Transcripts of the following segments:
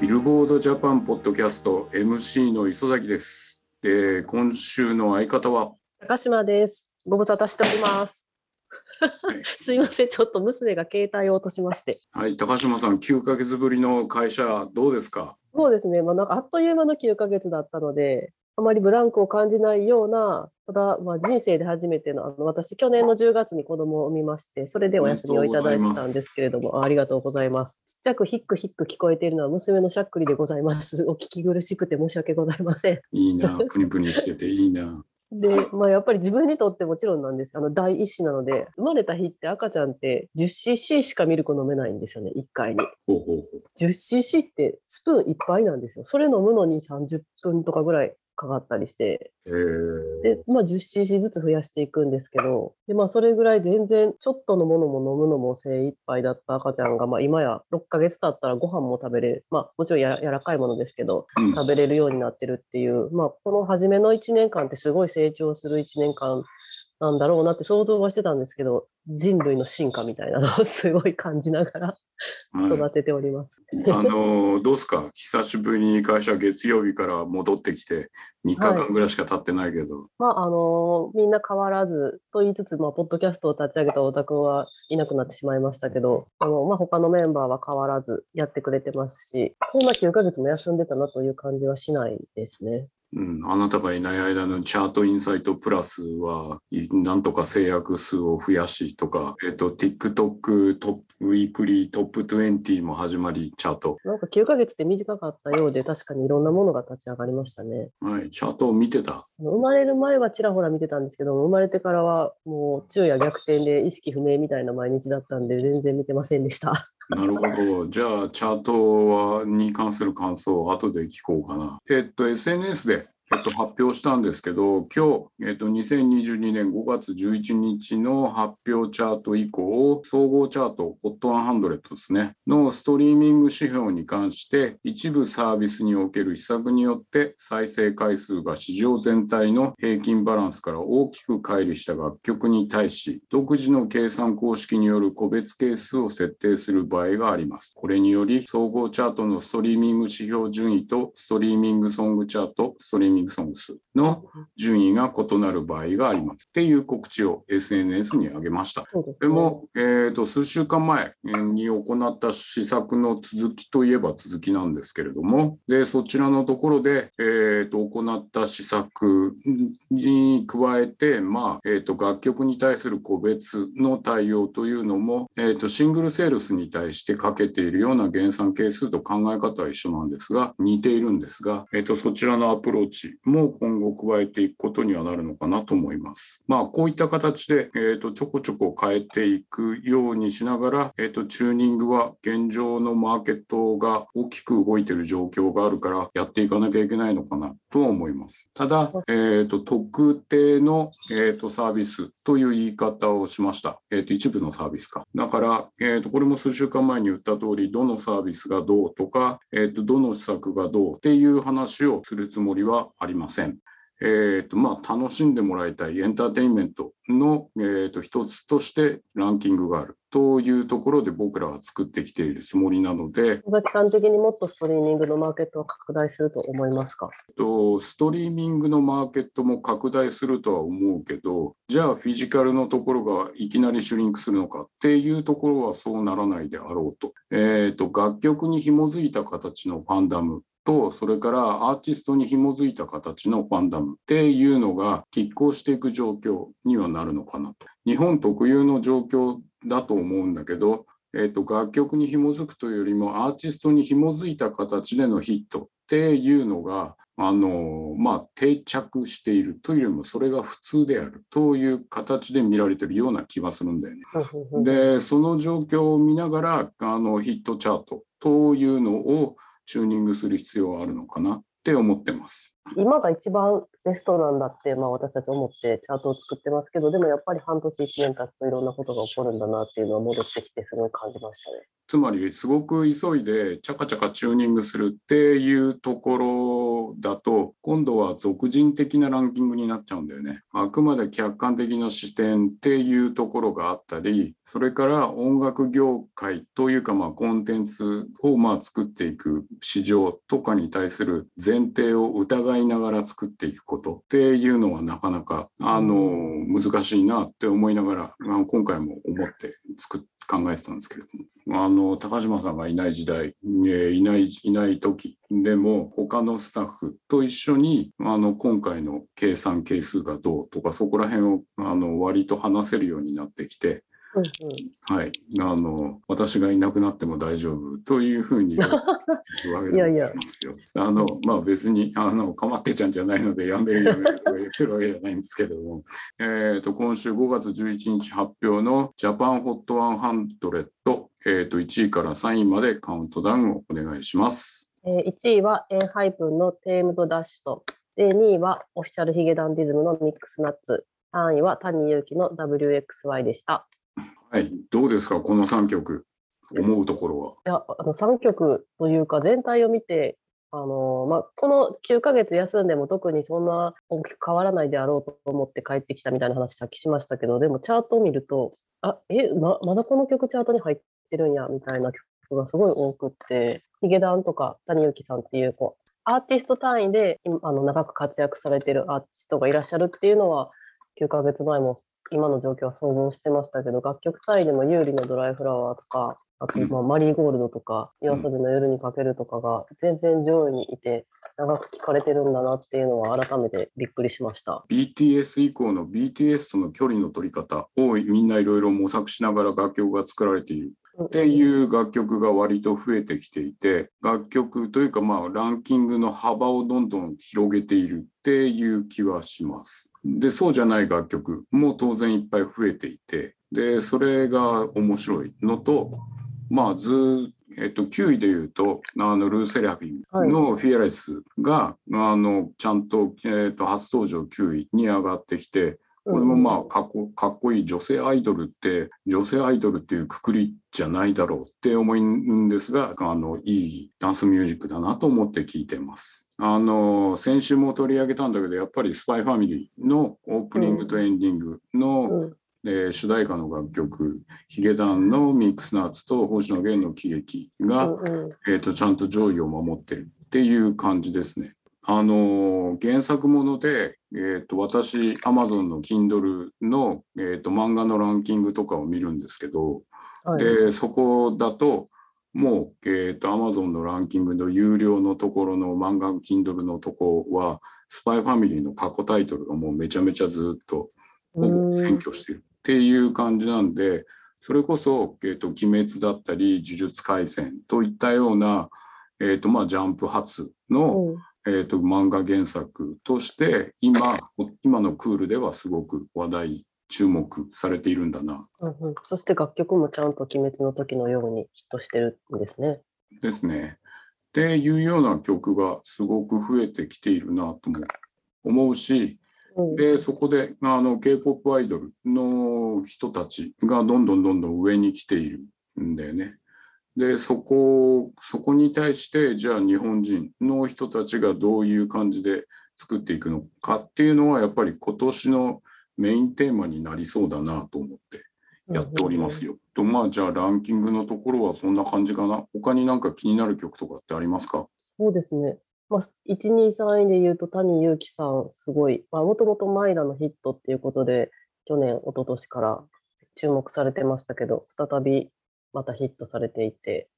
ビルボードジャパンポッドキャスト MC の磯崎です。で、今週の相方は、高島です。ご無沙汰しております。すいません、ちょっと娘が携帯を落としまして。はい、高島さん、9ヶ月ぶりの会社、どうですか？そうですね、まあ、なんかあっという間の9ヶ月だったので、あまりブランクを感じないような、ただ、まあ、人生で初めての、あの私、去年の10月に子供を産みまして、それでお休みをいただいてたんですけれども、あありがとうございます。ちっちゃくヒックヒック聞こえているのは娘のしゃっくりでございます。お聞き苦しくて申し訳ございません。いいな、プニプニしてていいな。で、まあ、やっぱり自分にとってもちろんなんです。あの、第一子なので、生まれた日って赤ちゃんって 10cc しかミルク飲めないんですよね、1回に。ほうほうほう。10cc ってスプーンいっぱいなんですよ。それ飲むのに30分とかぐらいかかったりして、えー、で、まあ 10cc ずつ増やしていくんですけど、で、まあそれぐらい全然ちょっとのものも飲むのも精一杯だった赤ちゃんが、まあ今や6ヶ月経ったらご飯も食べれる、まあもちろんやら柔らかいものですけど、うん。食べれるようになってるっていう、まあこの初めの1年間ってすごい成長する1年間なんだろうなって想像はしてたんですけど、人類の進化みたいなのをすごい感じながら。はい育てております。あのーどうですか？久しぶりに会社月曜日から戻ってきて3日間ぐらいしか経ってないけど、まあ、あのみんな変わらずと言いつつ、まあ、ポッドキャストを立ち上げた太田君はいなくなってしまいましたけど、あの、まあ、他のメンバーは変わらずやってくれてますし、そんな9ヶ月も休んでたなという感じはしないですね。うん、あなたがいない間のチャートインサイトプラスはいなんとか制約数を増やしとか、えっと、TikTok トップウィークリートップ20も始まりチャート、なんか9ヶ月って短かったようで、確かにいろんなものが立ち上がりましたね。はい、チャートを見てた。生まれる前はちらほら見てたんですけど、生まれてからはもう昼夜逆転で意識不明みたいな毎日だったんで、全然見てませんでした。なるほど。じゃあ、チャートはに関する感想を後で聞こうかな。えっと、SNS で、えっと、発表したんですけど、今日、えっと、2022年5月11日の発表チャート以降、総合チャート HOT100 ですね、のストリーミング指標に関して、一部サービスにおける施策によって再生回数が市場全体の平均バランスから大きく乖離した楽曲に対し、独自の計算公式による個別係数を設定する場合があります。これにより、総合チャートのストリーミング指標順位とストリーミングソングチャート、ストリーミングソングスの順位が異なる場合があります。っていう告知を SNS に上げました。ですねでも、えー、と数週間前に行った施策の続きといえば続きなんですけれども、でそちらのところで、えー、と行った施策に加えて、まあえー、と楽曲に対する個別の対応というのも、えー、とシングルセールスに対してかけているような減産係数と考え方は一緒なんですが、似ているんですが、えー、とそちらのアプローチも今後加えていくことにはなるのかなと思います。まあ、こういった形で、えー、とちょこちょこ変えていくようにしながら、えー、とチューニングは現状のマーケットが大きく動いている状況があるからやっていかなきゃいけないのかなとは思います。ただ、えー、と特定の、えー、とサービスという言い方をしました。えー、と一部のサービスか。だから、えー、とこれも数週間前に言った通り、どのサービスがどうとか、えー、とどの施策がどうっていう話をするつもりはありません。えーとまあ、楽しんでもらいたいエンターテインメントの、えー、と一つとしてランキングがあるというところで僕らは作ってきているつもりなので、佐々木さん的にもっとストリーミングのマーケットは拡大すると思いますか？えっとストリーミングのマーケットも拡大するとは思うけどじゃあフィジカルのところがいきなりシュリンクするのかっていうところはそうならないであろうと,、えー、と楽曲に紐づいた形のファンダムとそれからアーティストに紐づいた形のファンダムっていうのが拮抗していく状況にはなるのかなと。日本特有の状況だと思うんだけど、えー、と楽曲に紐づくというよりもアーティストに紐づいた形でのヒットっていうのがあのまあ、定着しているというよりもそれが普通であるという形で見られているような気がするんだよね。でその状況を見ながらあのヒットチャートというのをチューニングする必要はあるのかなって思ってます。今が一番ベストなんだって、まあ、私たち思ってチャートを作ってますけど、でもやっぱり半年、1年経つといろんなことが起こるんだなっていうのは戻ってきてすごい感じましたね。つまりすごく急いでチャカチャカチューニングするっていうところだと今度は俗人的なランキングになっちゃうんだよね。あくまで客観的な視点っていうところがあったりそれから音楽業界というかまあコンテンツをまあ作っていく市場とかに対する前提を疑いながら作っていくことっていうのはなかなかあの難しいなって思いながら今回も思って作っ考えてたんですけれども。あの高島さんがいない時代、えいないいない時でも他のスタッフと一緒にあの今回の計算係数がどうとかそこら辺をあの割と話せるようになってきてうんうん、はい、あの私がいなくなっても大丈夫というふうに言うわけでございますよ。いやいやあのまあ、別にあのかまってちゃんじゃないのでやめるやめるとか言ってるわけじゃないんですけども、えーと、今週5月11日発表のジャパンホット100、えーと、1位から3位までカウントダウンをお願いします。えー、1位はエンハイプンのテームドダッシュとで2位はオフィシャルヒゲダンディズムのミックスナッツ3位は谷祐希の WXY でした。はい、どうですか、この3曲、思うところは。いや、あの3曲というか、全体を見て、あのまあ、この9ヶ月休んでも特にそんな大きく変わらないであろうと思って帰ってきたみたいな話さっきしましたけど、でもチャートを見ると、あえままだこの曲チャートに入ってるんやみたいな曲がすごい多くって、ヒゲダンとか谷幸さんっていうこうアーティスト単位であの長く活躍されてるアーティストがいらっしゃるっていうのは、9ヶ月前も今の状況は想像してましたけど、楽曲単位でも有利なドライフラワーとか、あと、まあ、マリーゴールドとか、夜遊びの夜にかけるとかが全然上位にいて、長く聴かれてるんだなっていうのは改めてびっくりしました。BTS 以降の BTS との距離の取り方をみんないろいろ模索しながら楽曲が作られている。っていう楽曲が割と増えてきていて楽曲というかまあランキングの幅をどんどん広げているっていう気はします。でそうじゃない楽曲も当然いっぱい増えていてでそれが面白いのとまあずえっと、9位でいうとあのルー・セラフィンの「フィアレスが」が、あのちゃんと,、えっと初登場9位に上がってきてこれもまあかっこかっこいい女性アイドルって女性アイドルっていうくくりじゃないだろうって思うんですがあのいいダンスミュージックだなと思って聞いてます。あの先週も取り上げたんだけどやっぱり「スパイファミリーのオープニングとエンディングの、うんで主題歌の楽曲ヒゲダンのミックスナッツと星野源の喜劇が、うんうん、えーとちゃんと上位を守ってるっていう感じですね。あの原作もので、えーと、私 Amazon の Kindle の、えーと、漫画のランキングとかを見るんですけど、はい、でそこだともう、えーと、Amazon のランキングの有料のところの漫画 Kindle のとこはスパイファミリーの過去タイトルがもうめちゃめちゃずっとほぼ占拠してるっていう感じなんでそれこそ、えーと「鬼滅」だったり「呪術廻戦」といったような、えーとまあ、ジャンプ発の、うんえーと、漫画原作として今今のクールではすごく話題注目されているんだな、うんうん、そして楽曲もちゃんと「鬼滅」の時のようにヒットしてるんですね。ですね。っていうような曲がすごく増えてきているなとも思うし、うん、でそこであの K-POP アイドルの人たちがどんどんどんどん上に来ているんだよね。でそこそこに対してじゃあ日本人の人たちがどういう感じで作っていくのかっていうのはやっぱり今年のメインテーマになりそうだなと思ってやっておりますよ。とまあじゃあランキングのところはそんな感じかな。他になんか気になる曲とかってありますか？そうですね。まあ、1、2、3位で言うと谷祐希さんすごい、もともとマイラのヒットっていうことで去年、一昨年から注目されてましたけど再びまたヒットされていて、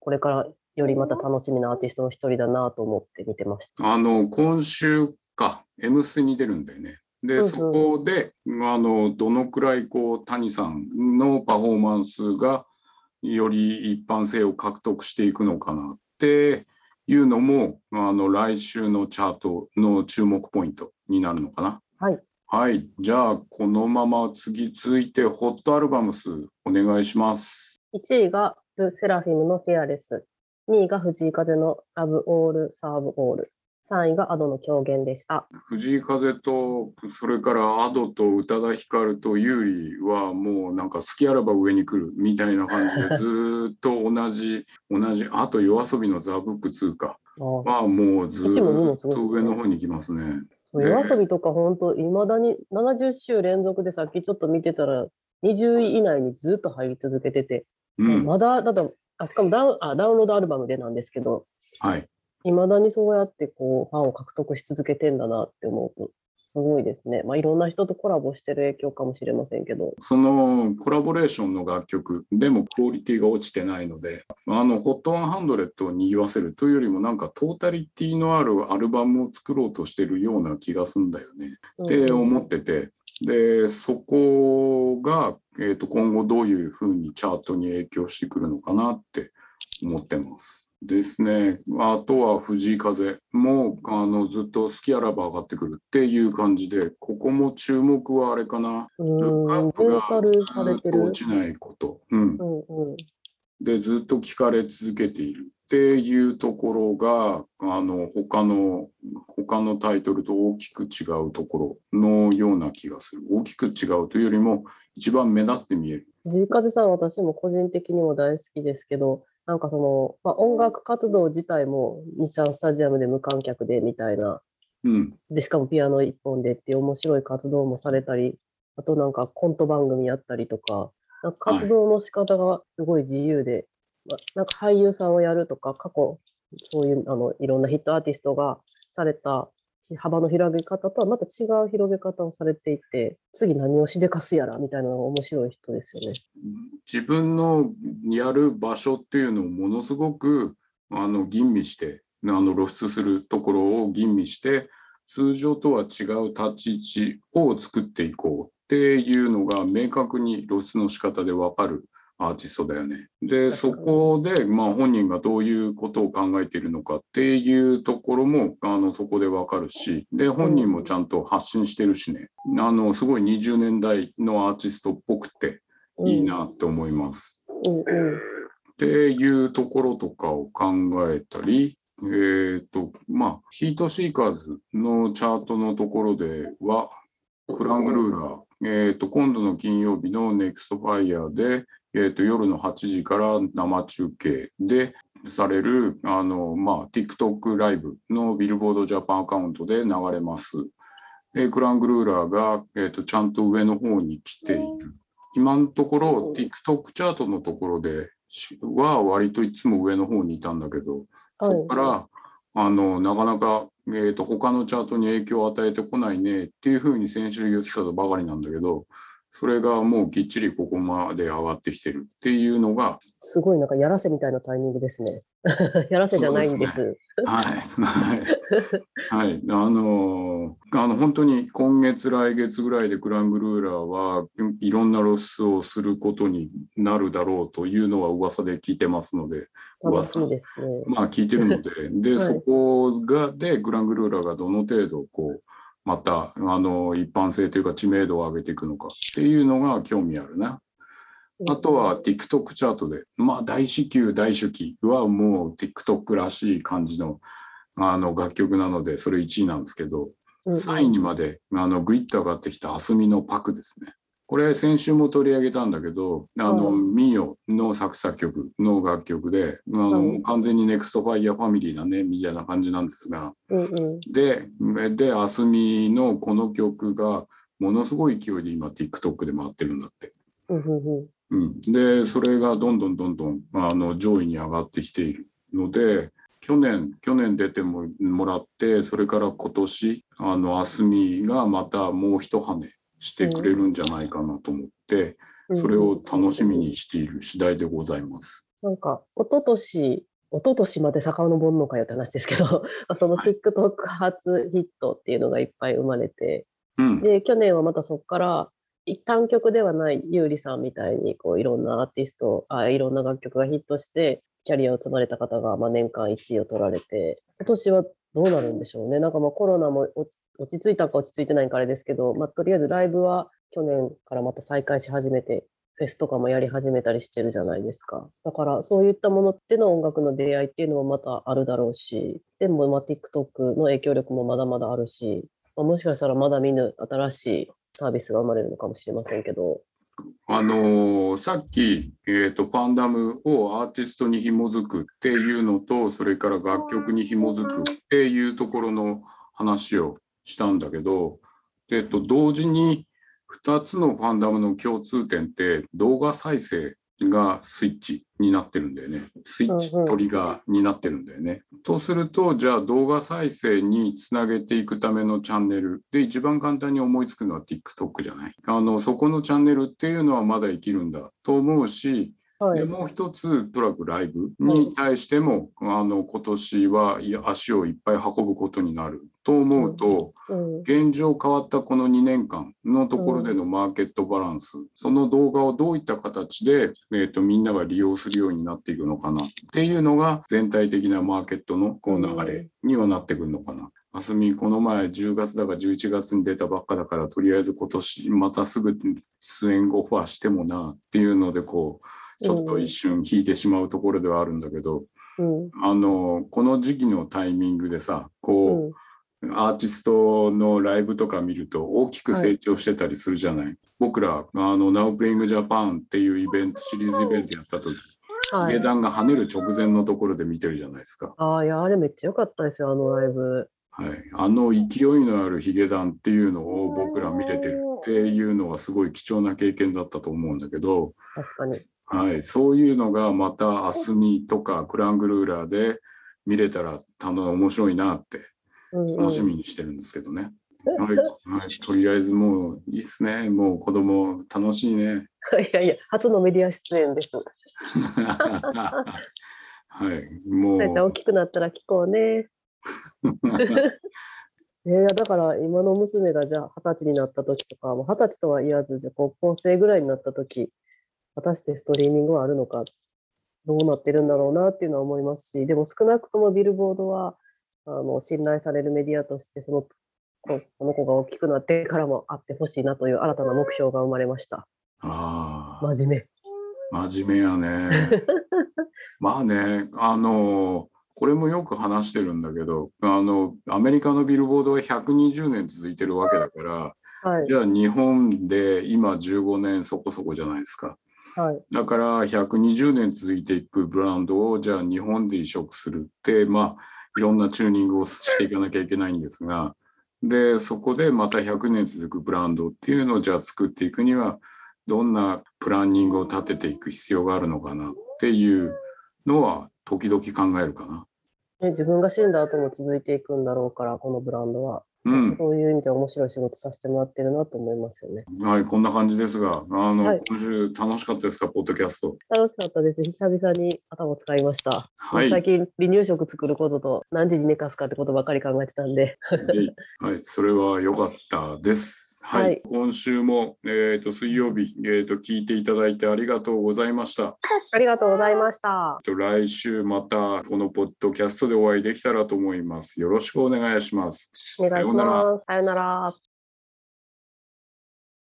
これからよりまた楽しみなアーティストの一人だなと思って見てました。あの今週か、M スに出るんだよね。で、うんうん、そこであのどのくらいこう谷さんのパフォーマンスがより一般性を獲得していくのかなっていうのもあの来週のチャートの注目ポイントになるのかな。はい。はい。じゃあ、このまま次続いて、ホットアルバムスお願いします。1位がル・セラフィムのフェアレス。2位が藤井風のラブ・オール・サーブ・オール。3位がアドの狂言でした。藤井風と、それからアドと宇多田ヒカルと優里はもうなんか好きあらば上に来るみたいな感じでずっと同じ、同じ、あと夜遊びのザ・ブック2か。まあもうずっと上の方に行きますね。夜遊びとか本当いまだに70週連続でさっきちょっと見てたら20位以内にずっと入り続けてて、うん、まだだってあしかもダウンあダウンロードアルバムでなんですけど、はい、まだにそうやってこうファンを獲得し続けてんだなって思うとすごいですね。まあ、いろんな人とコラボしてる影響かもしれませんけど。そのコラボレーションの楽曲でもクオリティが落ちてないので、あの、ホット100を賑わせるというよりもなんかトータリティのあるアルバムを作ろうとしてるような気がすんだよね。って思ってて、で、そこが、えー、と今後どういうふうにチャートに影響してくるのかなって思ってます。ですね。あとは藤井風もあのずっと好きあらば上がってくるっていう感じで、ここも注目はあれかな。ルックアップがずっと落ちないこと。うん。うんうん、で、ずっと聞かれ続けているっていうところが、あの他の他のタイトルと大きく違うところのような気がする。大きく違うというよりも、一番目立って見える。藤井風さん、私も個人的にも大好きですけど、なんかその、まあ、音楽活動自体も日産スタジアムで無観客でみたいな、うん、でしかもピアノ一本でっていう面白い活動もされたりあとなんかコント番組やったりとか活動の仕方がすごい自由で、はい、なんか俳優さんをやるとか過去そういうあのいろんなヒットアーティストがされた幅の広げ方とはまた違う広げ方をされていて次何をしでかすやらみたいなのが面白い人ですよね。自分のやる場所っていうのをものすごくあの吟味してあの露出するところを吟味して通常とは違う立ち位置を作っていこうっていうのが明確に露出の仕方で分かるアーティストだよね。で、そこで、まあ、本人がどういうことを考えているのかっていうところも、あの、そこでわかるし、で、本人もちゃんと発信してるしね、あの、すごい20年代のアーティストっぽくていいなって思います。っていうところとかを考えたり、えっ、ー、と、まあ、ヒートシーカーズのチャートのところでは、クラングルーラー、えっ、ー、と、今度の金曜日のネクストファイヤーで、えーと、夜の8時から生中継でされるあの、まあ、TikTok ライブのビルボードジャパンアカウントで流れます。でクラングルーラーが、えーと、ちゃんと上の方に来ている。今のところ TikTok チャートのところでは割といつも上の方にいたんだけど、そこからあのなかなか、えーと他のチャートに影響を与えてこないねっていうふうに先週言ってたばかりなんだけど、それがもうきっちりここまで上がってきてるっていうのが。すごいなんかやらせみたいなタイミングですね。やらせじゃないんです。ですね、はい。はい。はい。あのあの、本当に今月、来月ぐらいでクラングルーラーはいろんなロスをすることになるだろうというのは噂で聞いてますので、噂ですね。まあ聞いてるので、で、はい、そこが、で、グラングルーラーがどの程度こう、またあの一般性というか知名度を上げていくのかっていうのが興味あるな。あとは TikTok チャートで、まあ大至急大手記はもう TikTok らしい感じのあの楽曲なので、それ1位なんですけど、3位にまであのグイッと上がってきたあすみのパクですね。これ先週も取り上げたんだけど、あの、ミオの作作曲の楽曲で、あの、完全にネクストファイヤーファミリーだね、みたいな感じなんですが、うんうん、で、で、あすみのこの曲が、ものすごい勢いで今 TikTok で回ってるんだって。うん、うん、で、それがどんどんどんどんあの上位に上がってきているので、去年、去年出てももらって、それから今年、あの、あすみがまたもう一跳ねしてくれるんじゃないかなと思って、それを楽しみにしている次第でございます。なんか、一昨年一昨年まで遡るのかよって話ですけど、その TikTok 初ヒットっていうのがいっぱい生まれて、はい、で、去年はまたそこから単曲ではない優里さんみたいにこういろんなアーティストあいろんな楽曲がヒットしてキャリアを積まれた方がまあ年間1位を取られて今年はどうなるんでしょうね。なんかまあコロナも落ち着いたか落ち着いてないかあれですけど、まあ、とりあえずライブは去年からまた再開し始めて、フェスとかもやり始めたりしてるじゃないですか。だからそういったものっての音楽の出会いっていうのもまたあるだろうし、でもまあ TikTok の影響力もまだまだあるし、まあ、もしかしたらまだ見ぬ新しいサービスが生まれるのかもしれませんけど、あのさっき、えーと、ファンダムをアーティストに紐づくっていうのと、それから楽曲に紐づくっていうところの話をしたんだけど、えっと、同時に2つのファンダムの共通点って動画再生がスイッチになってるんだよね。スイッチトリガーになってるんだよね。とすると、じゃあ動画再生につなげていくためのチャンネルで一番簡単に思いつくのは TikTok じゃないあのそこのチャンネルっていうのはまだ生きるんだと思うし、はい。でもう一つ、おそらくライブに対しても、あの今年は足をいっぱい運ぶことになると思うと、うん。現状変わったこの2年間のところでのマーケットバランス、その動画をどういった形で、えー、とみんなが利用するようになっていくのかなっていうのが全体的なマーケットのこう流れにはなってくるのかな。あすみ、この前10月だか11月に出たばっかだから、とりあえず今年またすぐ出演オファーしてもなっていうので、こう、ちょっと一瞬引いてしまうところではあるんだけど、うんあの、この時期のタイミングでさ、こう、うんアーティストのライブとか見ると大きく成長してたりするじゃない。僕ら、あの、Now Playing Japan っていうイベント、シリーズイベントやった時、はいヒゲダンが跳ねる直前のところで見てるじゃないですか。ああ、いや、あれめっちゃ良かったですよ、あのライブ。はい。あの勢いのあるヒゲダンっていうのを僕ら見れてるっていうのはすごい貴重な経験だったと思うんだけど、確かに。はい。そういうのがまたアスミとかクラングルーラーで見れたらたの面白いなって楽しみにしてるんですけどね。はい、はい、とりあえずもういいっすね。もう子供楽しいね。いやいや、初のメディア出演です。はい、もさやちゃん大う。きくなったら聞こうね。い やだから今の娘がじゃあ二十歳になった時とか、もう二十歳とは言わず、じゃあ高校生ぐらいになった時、果たしてストリーミングはあるのか、どうなってるんだろうなっていうのは思いますし、でも少なくともビルボードは、あの信頼されるメディアとしてそのここの子が大きくなってからもあってほしいなという新たな目標が生まれました。ああ、真面真面目やね。まあね、あの、これもよく話してるんだけど、あの、アメリカのビルボードは120年続いてるわけだから、目。はいじ。ゃあ日本で今15年そこそこじゃないですか。はい。だから120年続いていくブランドをじゃあ日本で移植するって、まあ、いろんなチューニングをしていかなきゃいけないんですが、で、そこでまた100年続くブランドっていうのをじゃあ作っていくには、どんなプランニングを立てていく必要があるのかなっていうのは時々考えるかな。ね、自分が死んだ後も続いていくんだろうから、このブランドは。うん。そういう意味では面白い仕事させてもらってるなと思いますよね。はい、こんな感じですが、あの、はい今週楽しかったですか、ポッドキャスト。楽しかったです。久々に頭を使いました。はい。最近離乳食作ることと何時に寝かすかってことばかり考えてたんで。はい、それは良かったです。はい、はい今週も、えー、と水曜日、えー、と聞いていただいてありがとうございました。ありがとうございました。と来週またこのポッドキャストでお会いできたらと思います。よろしくお願いします。お願いしさようならます。さようなら。